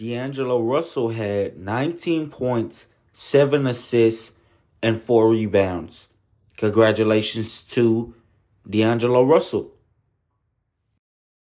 D'Angelo Russell had 19 points, 7 assists, and 4 rebounds. Congratulations to D'Angelo Russell.